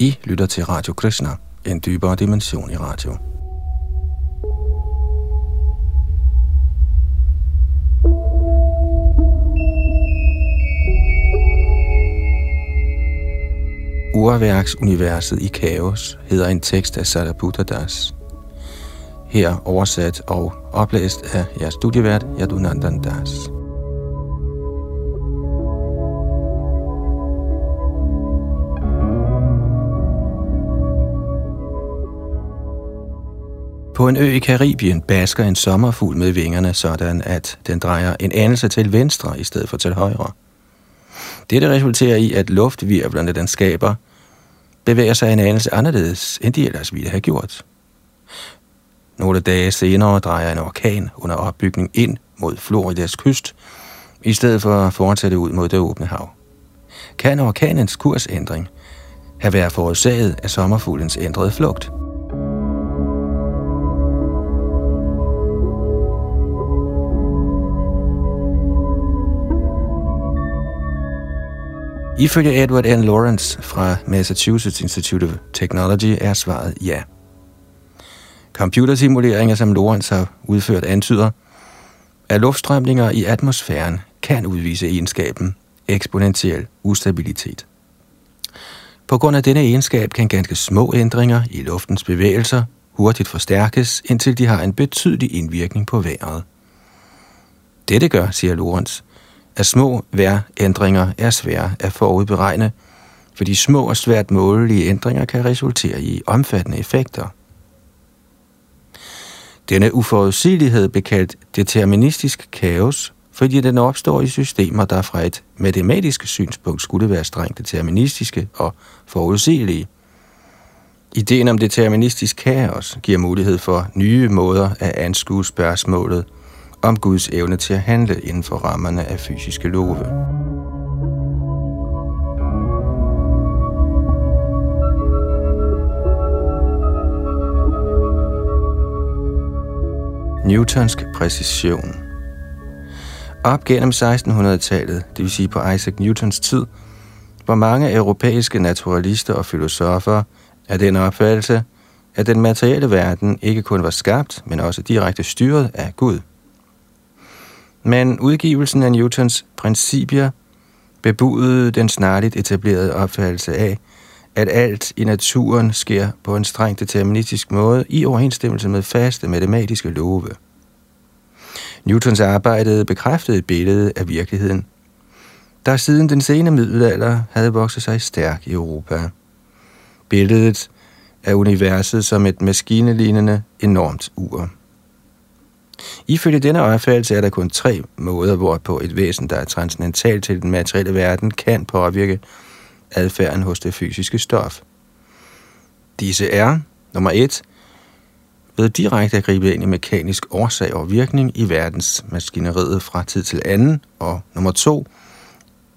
I lytter til Radio Krishna, en dybere dimension i radio. Urværksuniverset i kaos hedder en tekst af Sarabutta Das. Her oversat og oplæst af jeres studievært Yadunandan Das. På en ø i Karibien basker en sommerfugl med vingerne, sådan at den drejer en anelse til venstre i stedet for til højre. Dette resulterer i, at luftvirvlerne, den skaber, bevæger sig en anelse anderledes, end de ellers ville have gjort. Nogle dage senere drejer en orkan under opbygning ind mod Floridas kyst, i stedet for at fortsætte ud mod det åbne hav. Kan orkanens kursændring have været forårsaget af sommerfuglens ændrede flugt? Ifølge Edward N. Lawrence fra Massachusetts Institute of Technology er svaret ja. Computersimuleringer, som Lawrence har udført, antyder, at luftstrømninger i atmosfæren kan udvise egenskaben eksponentiel ustabilitet. På grund af denne egenskab kan ganske små ændringer i luftens bevægelser hurtigt forstærkes, indtil de har en betydelig indvirkning på vejret. Dette gør, siger Lawrence, at små værændringer er svære at forudberegne, fordi små og svært målelige ændringer kan resultere i omfattende effekter. Denne uforudsigelighed blev kaldt deterministisk kaos, fordi den opstår i systemer, der fra et matematisk synspunkt skulle være strengt deterministiske og forudsigelige. Ideen om deterministisk kaos giver mulighed for nye måder at anskue spørgsmålet – om Guds evne til at handle inden for rammerne af fysiske love. Newtonsk præcision Op gennem 1600-tallet, det vil sige på Isaac Newtons tid, var mange europæiske naturalister og filosofer af den opfattelse, at den materielle verden ikke kun var skabt, men også direkte styret af Gud. Men udgivelsen af Newtons principier bebudede den snarligt etablerede opfattelse af, at alt i naturen sker på en strengt deterministisk måde i overensstemmelse med faste matematiske love. Newtons arbejde bekræftede et billede af virkeligheden, der siden den sene middelalder havde vokset sig stærk i Europa. Billedet af universet som et maskinelignende enormt ur. Ifølge denne opfattelse er der kun tre måder, hvorpå et væsen, der er transcendentalt til den materielle verden, kan påvirke adfærden hos det fysiske stof. Disse er, nummer et, ved direkte at gribe ind i mekanisk årsag og virkning i verdens maskineriet fra tid til anden, og nummer to,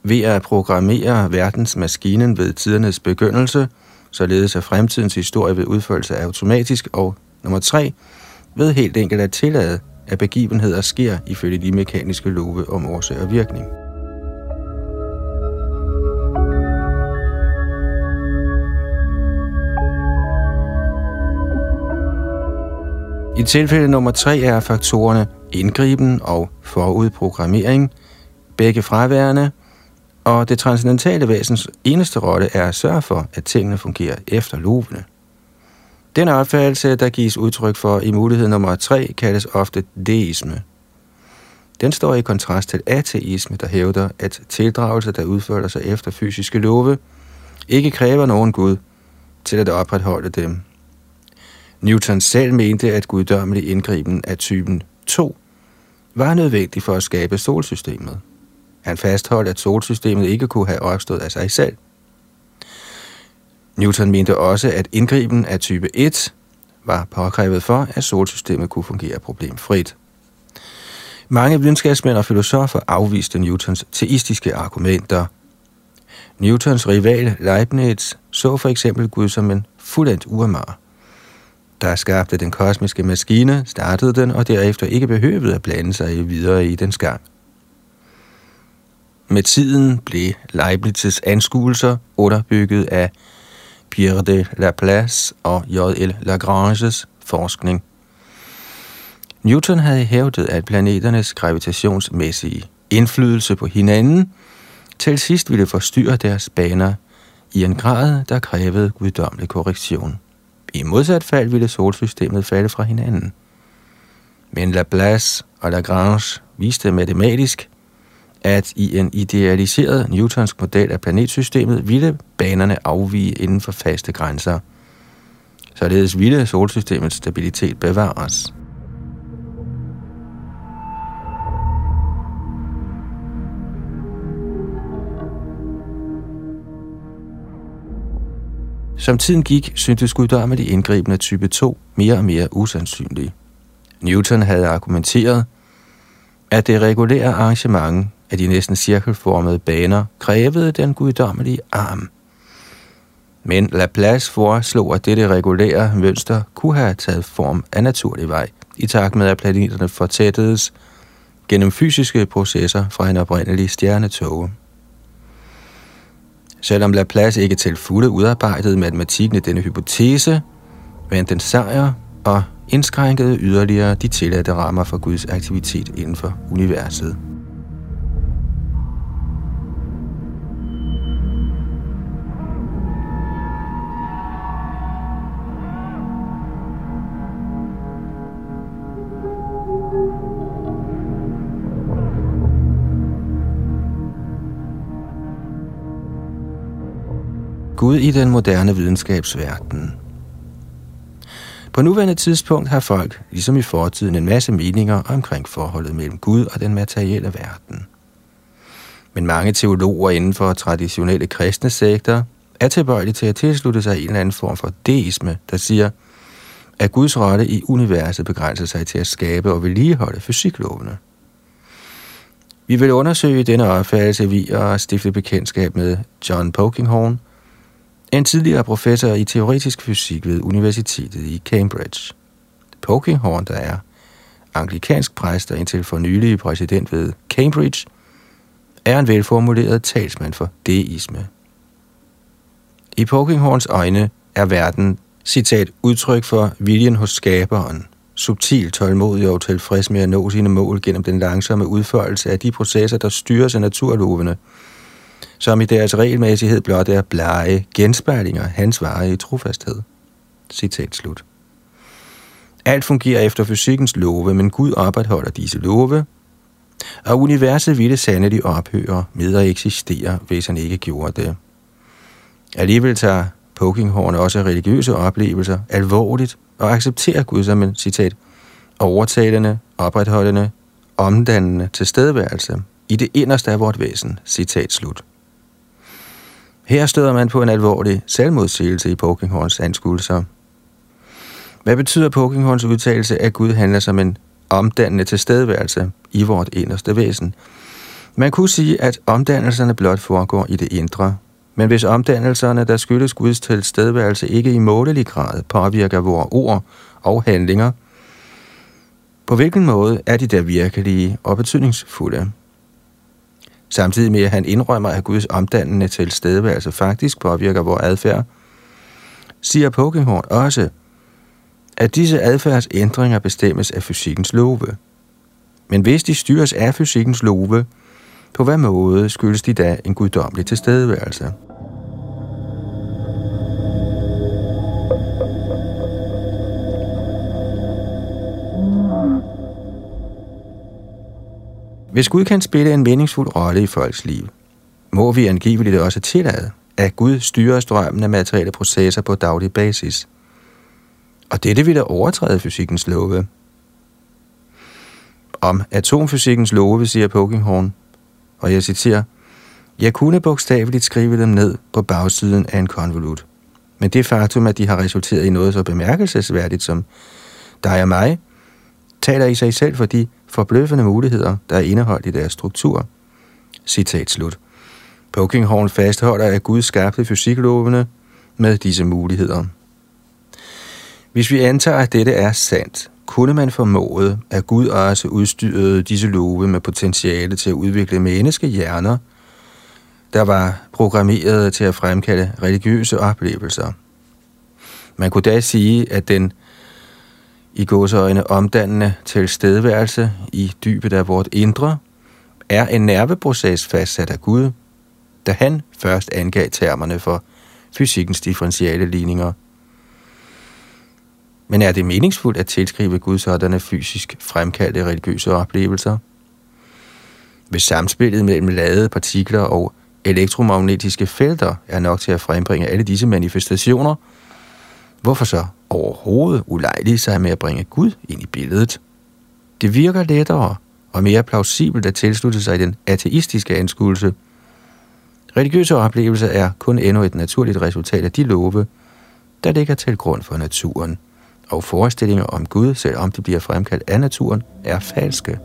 ved at programmere verdens maskinen ved tidernes begyndelse, således at fremtidens historie ved udførelse er automatisk, og nummer tre, ved helt enkelt at tillade, at begivenheder sker ifølge de mekaniske love om årsag og virkning. I tilfælde nummer 3 er faktorerne indgriben og forudprogrammering, begge fraværende, og det transcendentale væsens eneste rolle er at sørge for, at tingene fungerer efter lovene. Den opfattelse, der gives udtryk for i mulighed nummer 3, kaldes ofte deisme. Den står i kontrast til ateisme, der hævder, at tildragelse, der udfører sig efter fysiske love, ikke kræver nogen Gud til at opretholde dem. Newton selv mente, at guddommelig indgriben af typen 2 var nødvendig for at skabe solsystemet. Han fastholdt, at solsystemet ikke kunne have opstået af sig selv – Newton mente også, at indgriben af type 1 var påkrævet for, at solsystemet kunne fungere problemfrit. Mange videnskabsmænd og filosofer afviste Newtons teistiske argumenter. Newtons rival Leibniz så for eksempel Gud som en fuldendt urmar, der skabte den kosmiske maskine, startede den og derefter ikke behøvede at blande sig videre i dens gang. Med tiden blev Leibniz' anskuelser underbygget af Pierre de Laplace og J.L. Lagranges forskning. Newton havde hævdet, at planeternes gravitationsmæssige indflydelse på hinanden til sidst ville forstyrre deres baner i en grad, der krævede guddommelig korrektion. I modsat fald ville solsystemet falde fra hinanden. Men Laplace og Lagrange viste matematisk, at i en idealiseret newtonsk model af planetsystemet ville banerne afvige inden for faste grænser. Således ville solsystemets stabilitet bevares. Som tiden gik, syntes guddommelige indgriben af type 2 mere og mere usandsynlige. Newton havde argumenteret, at det regulære arrangement af de næsten cirkelformede baner krævede den guddommelige arm. Men Laplace foreslog, at dette regulære mønster kunne have taget form af naturlig vej, i takt med at planeterne fortættedes gennem fysiske processer fra en oprindelig stjernetåge. Selvom Laplace ikke til fulde udarbejdede matematikken i denne hypotese, vandt den sejr og indskrænkede yderligere de tilladte rammer for Guds aktivitet inden for universet. Gud i den moderne videnskabsverden. På nuværende tidspunkt har folk, ligesom i fortiden, en masse meninger omkring forholdet mellem Gud og den materielle verden. Men mange teologer inden for traditionelle kristne sekter er tilbøjelige til at tilslutte sig en eller anden form for deisme, der siger, at Guds rolle i universet begrænser sig til at skabe og vedligeholde fysiklovene. Vi vil undersøge denne opfattelse via at stifte bekendtskab med John Polkinghorne – en tidligere professor i teoretisk fysik ved Universitetet i Cambridge. Pokinghorn, der er anglikansk præst og indtil for nylig præsident ved Cambridge, er en velformuleret talsmand for deisme. I Pokinghorns øjne er verden, citat, udtryk for viljen hos skaberen, subtil, tålmodig og tilfreds med at nå sine mål gennem den langsomme udførelse af de processer, der styres af naturlovene – som i deres regelmæssighed blot er blege genspejlinger hans varige trofasthed. Citat slut. Alt fungerer efter fysikkens love, men Gud opretholder disse love, og universet ville sandelig ophøre med at eksistere, hvis han ikke gjorde det. Alligevel tager Pokinghorn også religiøse oplevelser alvorligt og accepterer Gud som en, citat, overtalende, opretholdende, omdannende tilstedeværelse i det inderste af vort væsen, citat slut. Her støder man på en alvorlig selvmodsigelse i Pokinghorns anskuelser. Hvad betyder Pokinghorns udtalelse, at Gud handler som en omdannende tilstedeværelse i vort inderste væsen? Man kunne sige, at omdannelserne blot foregår i det indre, men hvis omdannelserne, der skyldes Guds tilstedeværelse, ikke i målelig grad påvirker vores ord og handlinger, på hvilken måde er de der virkelige og betydningsfulde? Samtidig med at han indrømmer, at Guds omdannende tilstedeværelse faktisk påvirker vores adfærd, siger Pokehorn også, at disse adfærdsændringer bestemmes af fysikkens love. Men hvis de styres af fysikkens love, på hvad måde skyldes de da en guddommelig tilstedeværelse? Hvis Gud kan spille en meningsfuld rolle i folks liv, må vi angiveligt også tillade, at Gud styrer strømmen af materielle processer på daglig basis. Og dette ville overtræde fysikkens love. Om atomfysikkens love, siger Pokinghorn, og jeg citerer, jeg kunne bogstaveligt skrive dem ned på bagsiden af en konvolut. Men det faktum, at de har resulteret i noget så bemærkelsesværdigt som dig og mig, taler i sig selv for de forbløffende muligheder, der er indeholdt i deres struktur. Citat slut. Pokinghorn fastholder, at Gud skabte fysiklovene med disse muligheder. Hvis vi antager, at dette er sandt, kunne man formode, at Gud også udstyrede disse love med potentiale til at udvikle menneskehjerner, der var programmeret til at fremkalde religiøse oplevelser – Man kunne da sige, at den i gåseøjne omdannende tilstedeværelse i dybet af vort indre, er en nerveproces fastsat af Gud, da han først angav termerne for fysikkens differentiale ligninger. Men er det meningsfuldt at tilskrive Gud sådanne fysisk fremkaldte religiøse oplevelser? Hvis samspillet mellem ladede partikler og elektromagnetiske felter er nok til at frembringe alle disse manifestationer, hvorfor så overhovedet ulejlige sig med at bringe Gud ind i billedet? Det virker lettere og mere plausibelt at tilslutte sig den ateistiske anskuelse. Religiøse oplevelser er kun endnu et naturligt resultat af de love, der ligger til grund for naturen, og forestillinger om Gud, selvom de bliver fremkaldt af naturen, er falske.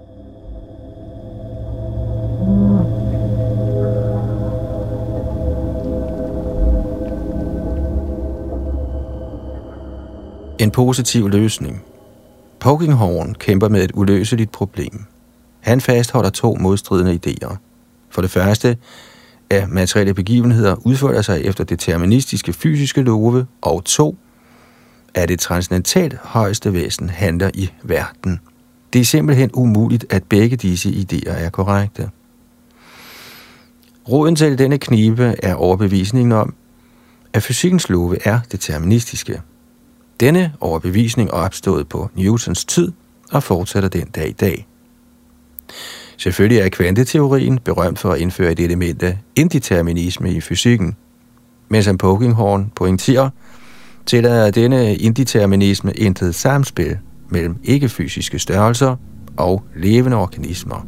En positiv løsning. Pokinghorn kæmper med et uløseligt problem. Han fastholder to modstridende idéer. For det første, at materielle begivenheder udfører sig efter deterministiske fysiske love, og to, at det transcendentalt højeste væsen handler i verden. Det er simpelthen umuligt, at begge disse idéer er korrekte. Råden til denne knibe er overbevisningen om, at fysikkens love er deterministiske. Denne overbevisning opstod på Newtons tid og fortsætter den dag i dag. Selvfølgelig er kvanteteorien berømt for at indføre et element af indeterminisme i fysikken, men som Pokinghorn pointerer, tillader denne indeterminisme intet samspil mellem ikke-fysiske størrelser og levende organismer.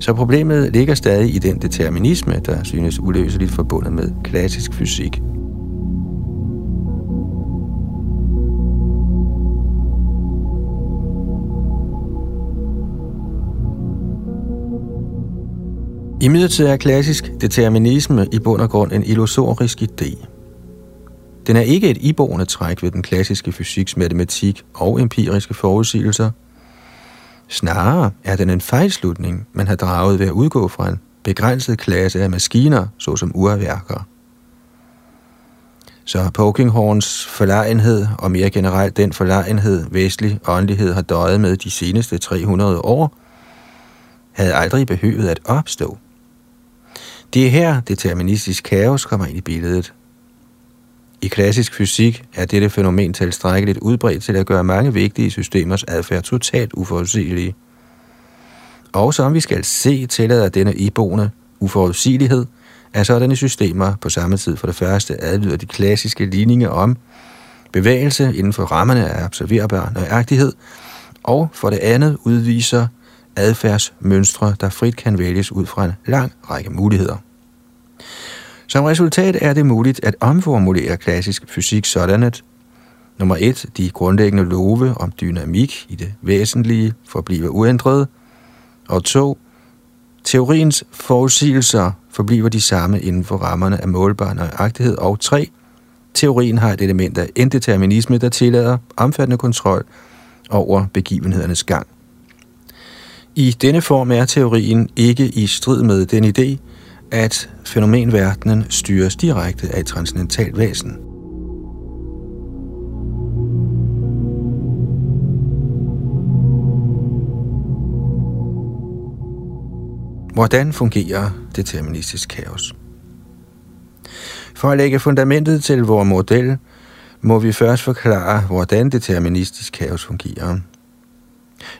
Så problemet ligger stadig i den determinisme, der synes uløseligt forbundet med klassisk fysik. I midlertid er klassisk determinisme i bund og grund en illusorisk idé. Den er ikke et iboende træk ved den klassiske fysiks matematik og empiriske forudsigelser. Snarere er den en fejlslutning, man har draget ved at udgå fra en begrænset klasse af maskiner, såsom urværker. Så Pokinghorns forlegenhed, og mere generelt den forlegenhed, vestlig åndelighed har døjet med de seneste 300 år, havde aldrig behøvet at opstå. Det er her, deterministisk kaos kommer ind i billedet. I klassisk fysik er dette fænomen tilstrækkeligt udbredt til at gøre mange vigtige systemers adfærd totalt uforudsigelige. Og som vi skal se, tillader denne iboende uforudsigelighed at sådanne systemer på samme tid for det første adlyder de klassiske ligninger om bevægelse inden for rammerne af observerbar nøjagtighed, og for det andet udviser adfærdsmønstre, der frit kan vælges ud fra en lang række muligheder. Som resultat er det muligt at omformulere klassisk fysik sådan, at nummer 1. De grundlæggende love om dynamik i det væsentlige forbliver uændrede, og 2. Teoriens forudsigelser forbliver de samme inden for rammerne af målbar nøjagtighed, og 3. Teorien har et element af indeterminisme, der tillader omfattende kontrol over begivenhedernes gang. I denne form er teorien ikke i strid med den idé, at fænomenverdenen styres direkte af et transcendentalt væsen. Hvordan fungerer deterministisk kaos? For at lægge fundamentet til vores model, må vi først forklare, hvordan deterministisk kaos fungerer.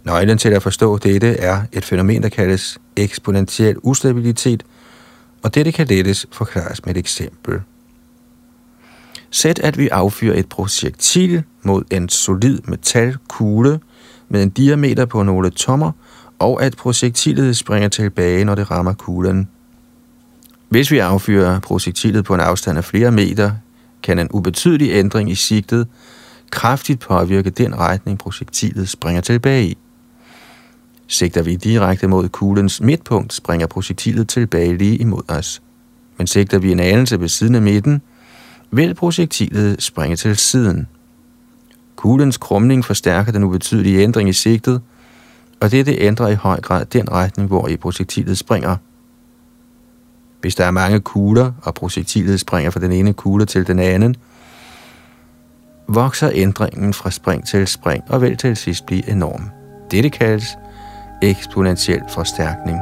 Nøglen til at forstå dette er et fænomen, der kaldes eksponentiel ustabilitet, og dette kan lettes forklares med et eksempel. Sæt, at vi affyrer et projektil mod en solid metalkugle med en diameter på nogle tommer, og at projektilet springer tilbage, når det rammer kuglen. Hvis vi affyrer projektilet på en afstand af flere meter, kan en ubetydelig ændring i sigtet kraftigt påvirke den retning, projektilet springer tilbage i. Sigter vi direkte mod kuglens midtpunkt, springer projektilet tilbage lige imod os. Men sigter vi en anelse ved siden af midten, vil projektilet springe til siden. Kuglens krumning forstærker den ubetydelige ændring i sigtet, og dette ændrer i høj grad den retning, hvor i projektilet springer. Hvis der er mange kugler, og projektilet springer fra den ene kugle til den anden, vokser ændringen fra spring til spring og vil til sidst blive enorm. Dette kaldes eksponentiel forstærkning.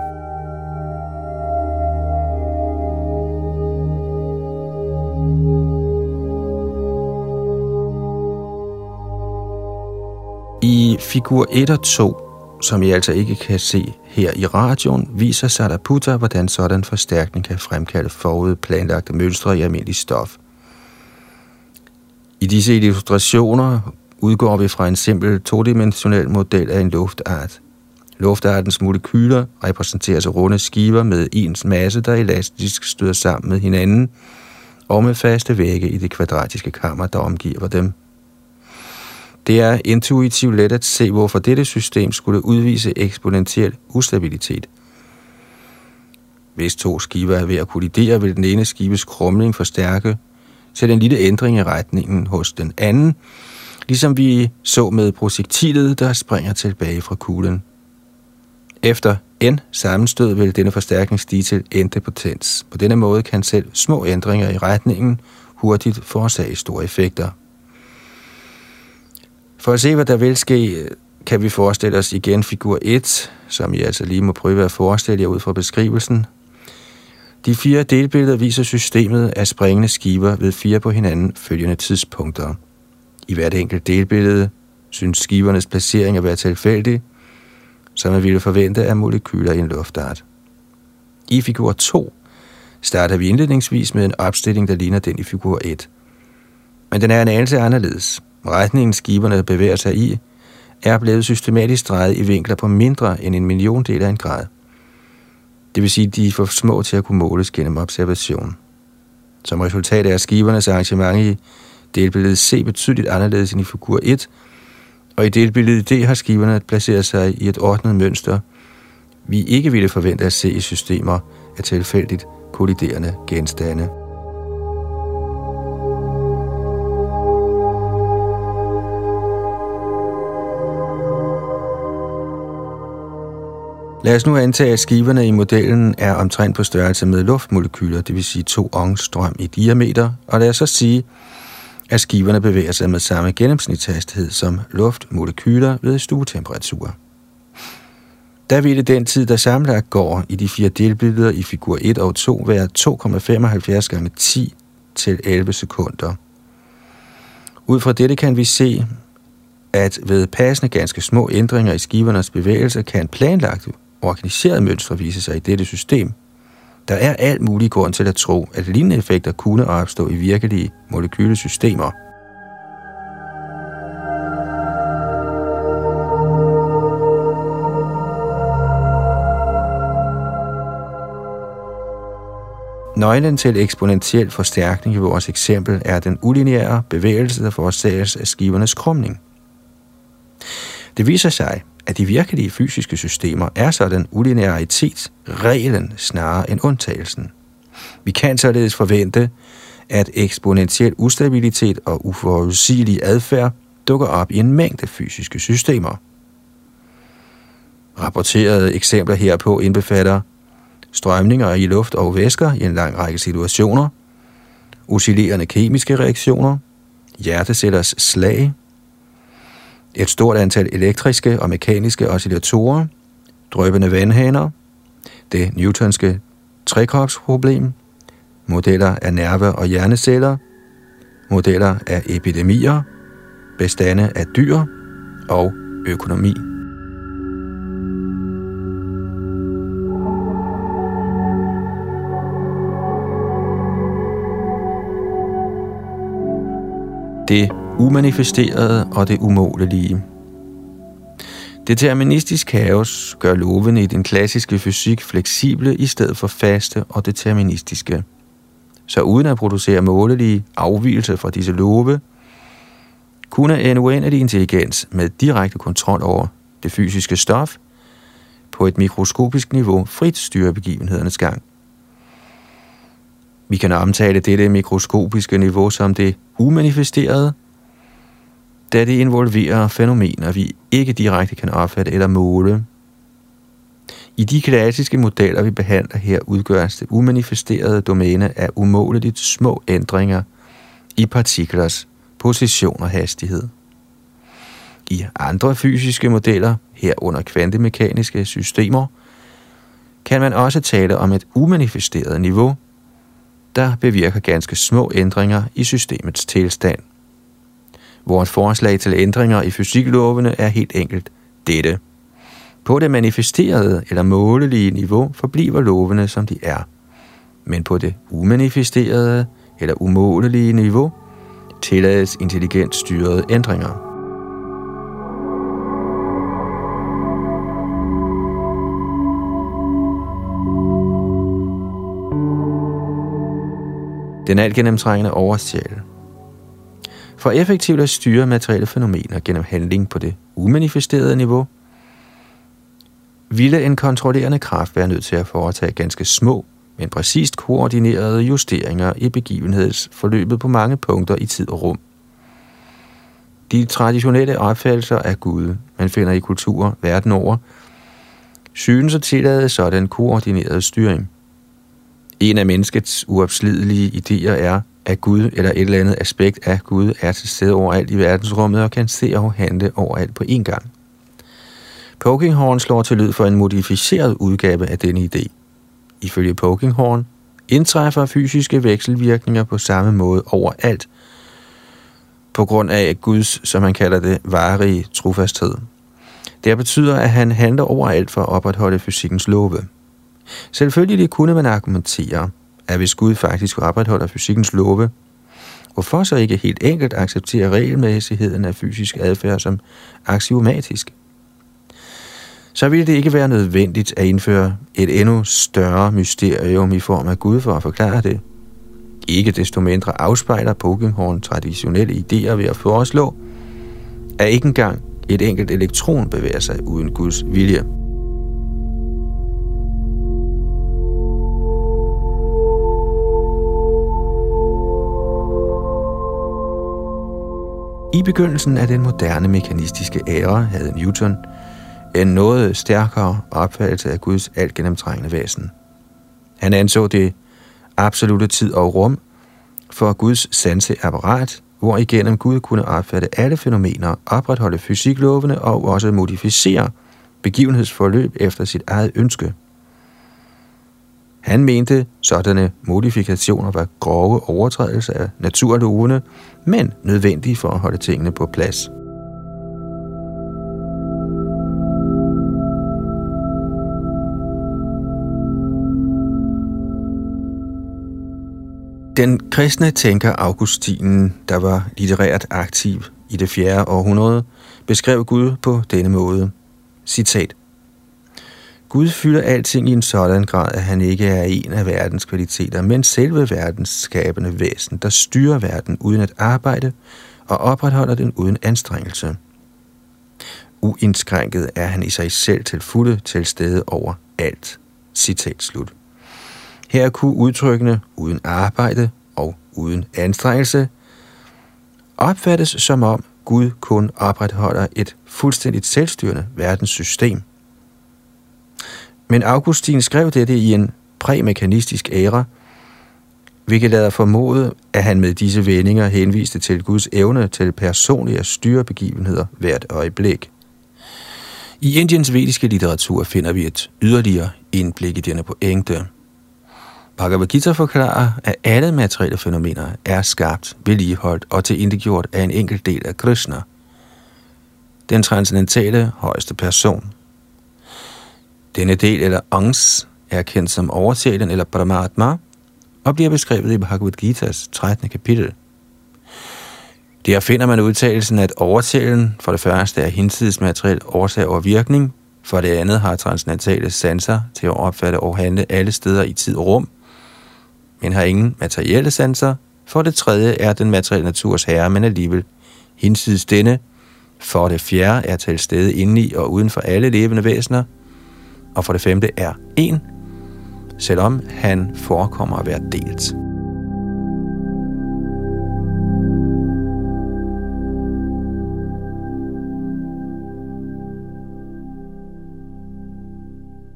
I figur 1 og 2, som I altså ikke kan se her i radioen, viser Saraputta, hvordan sådan forstærkning kan fremkalde forud planlagte mønstre i almindelig stof. I disse illustrationer udgår vi fra en simpel todimensionel model af en luftart. Luftartens molekyler repræsenteres af runde skiver med ens masse, der elastisk støder sammen med hinanden, og med faste vægge i det kvadratiske kammer, der omgiver dem. Det er intuitivt let at se, hvorfor dette system skulle udvise eksponentiel ustabilitet. Hvis to skiver er ved at kollidere, vil den ene skibes krumling forstærke til den lille ændring i retningen hos den anden, ligesom vi så med projektilet, der springer tilbage fra kuglen. Efter n sammenstød vil denne forstærkning stige til n-potens. På denne måde kan selv små ændringer i retningen hurtigt forårsage store effekter. For at se, hvad der vil ske, kan vi forestille os igen figur 1, som I altså lige må prøve at forestille jer ud fra beskrivelsen. De fire delbilleder viser systemet af springende skiver ved fire på hinanden følgende tidspunkter. I hvert enkelt delbillede synes skivernes placering at være tilfældig, som man ville forvente af molekyler i en luftart. I figur 2 starter vi indledningsvis med en opstilling, der ligner den i figur 1. Men den er en anelse anderledes. Retningen skiberne bevæger sig i, er blevet systematisk drejet i vinkler på mindre end en milliondel af en grad. Det vil sige, at de er for små til at kunne måles gennem observation. Som resultat er skivernes arrangement i delbilledet C betydeligt anderledes end i figur 1, og i delbilledet D har skiverne placeret sig i et ordnet mønster, vi ikke ville forvente at se i systemer af tilfældigt kolliderende genstande. Lad os nu antage, at skiverne i modellen er omtrent på størrelse med luftmolekyler, det vil sige to ångstrøm i diameter, og lad os så sige, at skiverne bevæger sig med samme gennemsnitshastighed som luftmolekyler ved stuetemperatur. Der ville den tid, der samlet går i de fire delbilleder i figur 1 og 2, være 2,75 gange 10 til 11 sekunder. Ud fra dette kan vi se, at ved passende ganske små ændringer i skivernes bevægelse kan planlagt organiseret mønstre vise sig i dette system. Der er alt mulig grund til at tro, at lignende effekter kunne opstå i virkelige molekylesystemer. Nøglen til eksponentiel forstærkning i vores eksempel er den ulineære bevægelse, der forårsages af skivernes krumning. Det viser sig, at de virkelige fysiske systemer er sådan ulinearitet reglen snarere end undtagelsen. Vi kan således forvente, at eksponentiel ustabilitet og uforudsigelig adfærd dukker op i en mængde fysiske systemer. Rapporterede eksempler herpå indbefatter strømninger i luft og væsker i en lang række situationer, oscillerende kemiske reaktioner, hjertecellers slag, et stort antal elektriske og mekaniske oscillatorer, drøbende vandhaner, det newtonske trekropsproblem, modeller af nerve- og hjerneceller, modeller af epidemier, bestande af dyr og økonomi. Det umanifesterede og det umålelige. Deterministisk kaos gør lovene i den klassiske fysik fleksible i stedet for faste og deterministiske. Så uden at producere målelige afvielser fra disse love, kunne en uendelig intelligens med direkte kontrol over det fysiske stof på et mikroskopisk niveau frit styre begivenhedernes gang. Vi kan omtale dette mikroskopiske niveau som det umanifesterede, da det involverer fænomener, vi ikke direkte kan opfatte eller måle. I de klassiske modeller, vi behandler her, udgøres det umanifesterede domæne af umåleligt små ændringer i partiklers position og hastighed. I andre fysiske modeller, herunder kvantemekaniske systemer, kan man også tale om et umanifesteret niveau, der bevirker ganske små ændringer i systemets tilstand. Vores forslag til ændringer i fysiklovene er helt enkelt dette. På det manifesterede eller målelige niveau forbliver lovene, som de er. Men på det umanifesterede eller umålelige niveau tillades intelligent styrede ændringer. Den alt gennemtrængende oversjæl. For effektivt at styre materielle fænomener gennem handling på det umanifesterede niveau, ville en kontrollerende kraft være nødt til at foretage ganske små, men præcist koordinerede justeringer i begivenhedsforløbet på mange punkter i tid og rum. De traditionelle opfattelser af Gud, man finder i kulturer verden over, synes at tillade sådan koordineret styring. En af menneskets uopslidelige idéer er, at Gud eller et eller andet aspekt af Gud er til stede overalt i verdensrummet og kan se og handle overalt på én gang. Pokinghorn slår til lyd for en modificeret udgave af denne idé. Ifølge Pokinghorn indtræffer fysiske vekselvirkninger på samme måde overalt, på grund af Guds, som man kalder det, varige trofasthed. Det betyder, at han handler overalt for at opretholde fysikkens love. Selvfølgelig kunne man argumentere, at hvis Gud faktisk opretholder fysikkens love, hvorfor så ikke helt enkelt acceptere regelmæssigheden af fysisk adfærd som axiomatisk? Så ville det ikke være nødvendigt at indføre et endnu større mysterium i form af Gud for at forklare det. Ikke desto mindre afspejler Pokémon traditionelle idéer ved at foreslå, at ikke engang et enkelt elektron bevæger sig uden Guds vilje. I begyndelsen af den moderne mekanistiske æra havde Newton en noget stærkere opfattelse af Guds alt gennemtrængende væsen. Han anså det absolute tid og rum for Guds sanseapparat, hvor igennem Gud kunne opfatte alle fænomener, opretholde fysiklovene og også modificere begivenhedsforløb efter sit eget ønske. Han mente, sådanne modifikationer var grove overtrædelser af naturlovene, men nødvendige for at holde tingene på plads. Den kristne tænker Augustinen, der var litterært aktiv i det 4. århundrede, beskrev Gud på denne måde. Citat. Gud fylder alting i en sådan grad, at han ikke er en af verdens kvaliteter, men selve verdens skabende væsen, der styrer verden uden at arbejde og opretholder den uden anstrengelse. Uindskrænket er han i sig selv til fulde til stede over alt. Citat slut. Her kunne udtrykkene uden arbejde og uden anstrengelse opfattes som om Gud kun opretholder et fuldstændigt selvstyrende verdenssystem. Men Augustin skrev dette i en præmekanistisk æra, hvilket lader formode, at han med disse vendinger henviste til Guds evne til personlige at styre begivenheder hvert øjeblik. I Indiens vediske litteratur finder vi et yderligere indblik i denne pointe. Bhagavad Gita forklarer, at alle materielle fænomener er skabt, vedligeholdt og tilindegjort af en enkelt del af Krishna, den transcendentale højeste person. Denne del, eller Angs, er kendt som oversælen eller Paramatma, og bliver beskrevet i Bhagavad Gita's 13. kapitel. Der finder man udtalelsen, at oversælen for det første er hinsides materiel årsag og virkning, for det andet har transcendentale sanser til at opfatte og handle alle steder i tid og rum, men har ingen materielle sanser. For det tredje er den materielle naturs herre, men alligevel hinsides denne. For det fjerde er til stede indeni og uden for alle levende væsener. Og for det femte er en, selvom han forekommer at være delt.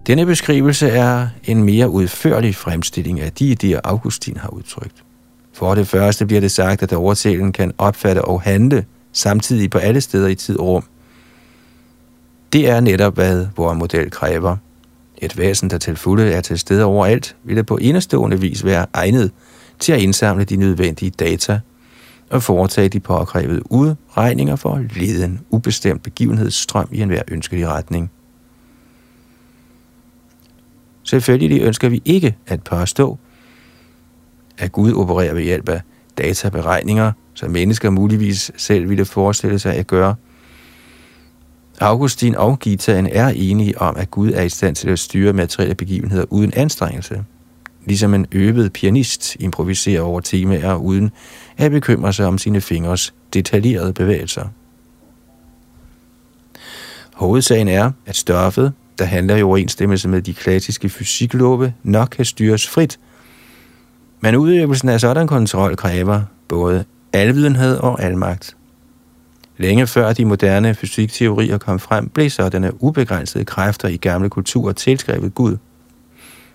Denne beskrivelse er en mere udførlig fremstilling af de idéer, Augustin har udtrykt. For det første bliver det sagt, at oversælen kan opfatte og handle samtidig på alle steder i tid og rum. Det er netop, hvad vores model kræver. Et væsen, der til fulde er til stede overalt, vil det på enestående vis være egnet til at indsamle de nødvendige data og foretage de påkrævede udregninger for at lede en ubestemt begivenhedsstrøm i enhver ønskelig retning. Selvfølgelig ønsker vi ikke at påstå, at Gud opererer ved hjælp af databeregninger, som mennesker muligvis selv ville forestille sig at gøre. Augustin og Gitaen er enige om, at Gud er i stand til at styre materielle begivenheder uden anstrengelse. Ligesom en øvet pianist improviserer over temaer uden at bekymre sig om sine fingres detaljerede bevægelser. Hovedsagen er, at stoffet, der handler i overensstemmelse med de klassiske fysiklove, nok kan styres frit – men udøvelsen af sådan kontrol kræver både alvidenhed og almagt. Længe før de moderne fysikteorier kom frem, blev sådanne ubegrænsede kræfter i gamle kulturer tilskrevet Gud.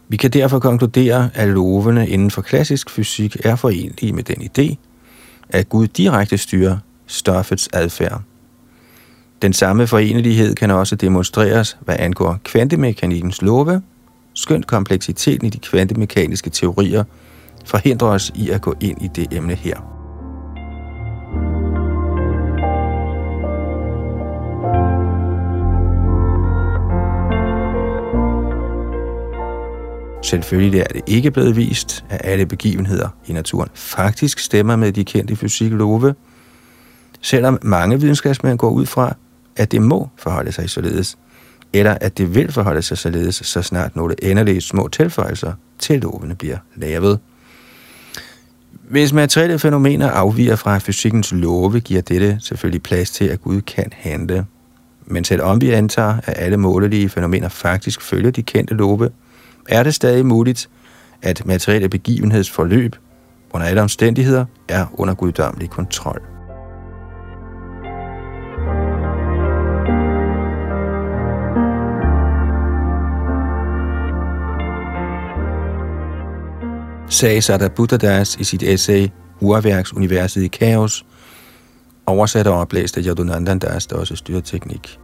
Vi kan derfor konkludere, at lovene inden for klassisk fysik er forenlige med den idé, at Gud direkte styrer stoffets adfærd. Den samme forenelighed kan også demonstreres, hvad angår kvantemekanikkens love, skønt kompleksiteten i de kvantemekaniske teorier – forhindrer os i at gå ind i det emne her. Selvfølgelig er det ikke blevet vist, at alle begivenheder i naturen faktisk stemmer med de kendte fysiklove, selvom mange videnskabsmænd går ud fra, at det må forholde sig således, eller at det vil forholde sig således, så snart nogle endelige små tilføjelser til lovene bliver lavet. Hvis materielle fænomener afviger fra fysikkens love, giver dette selvfølgelig plads til, at Gud kan handle. Men selvom vi antager, at alle målelige fænomener faktisk følger de kendte love, er det stadig muligt, at materielle begivenhedsforløb under alle omstændigheder er under guddommelig kontrol. sagde Sada Buddhadas i sit essay Urværksuniverset i kaos, oversat og oplæst af Yadunandan Das, der også styrer teknik.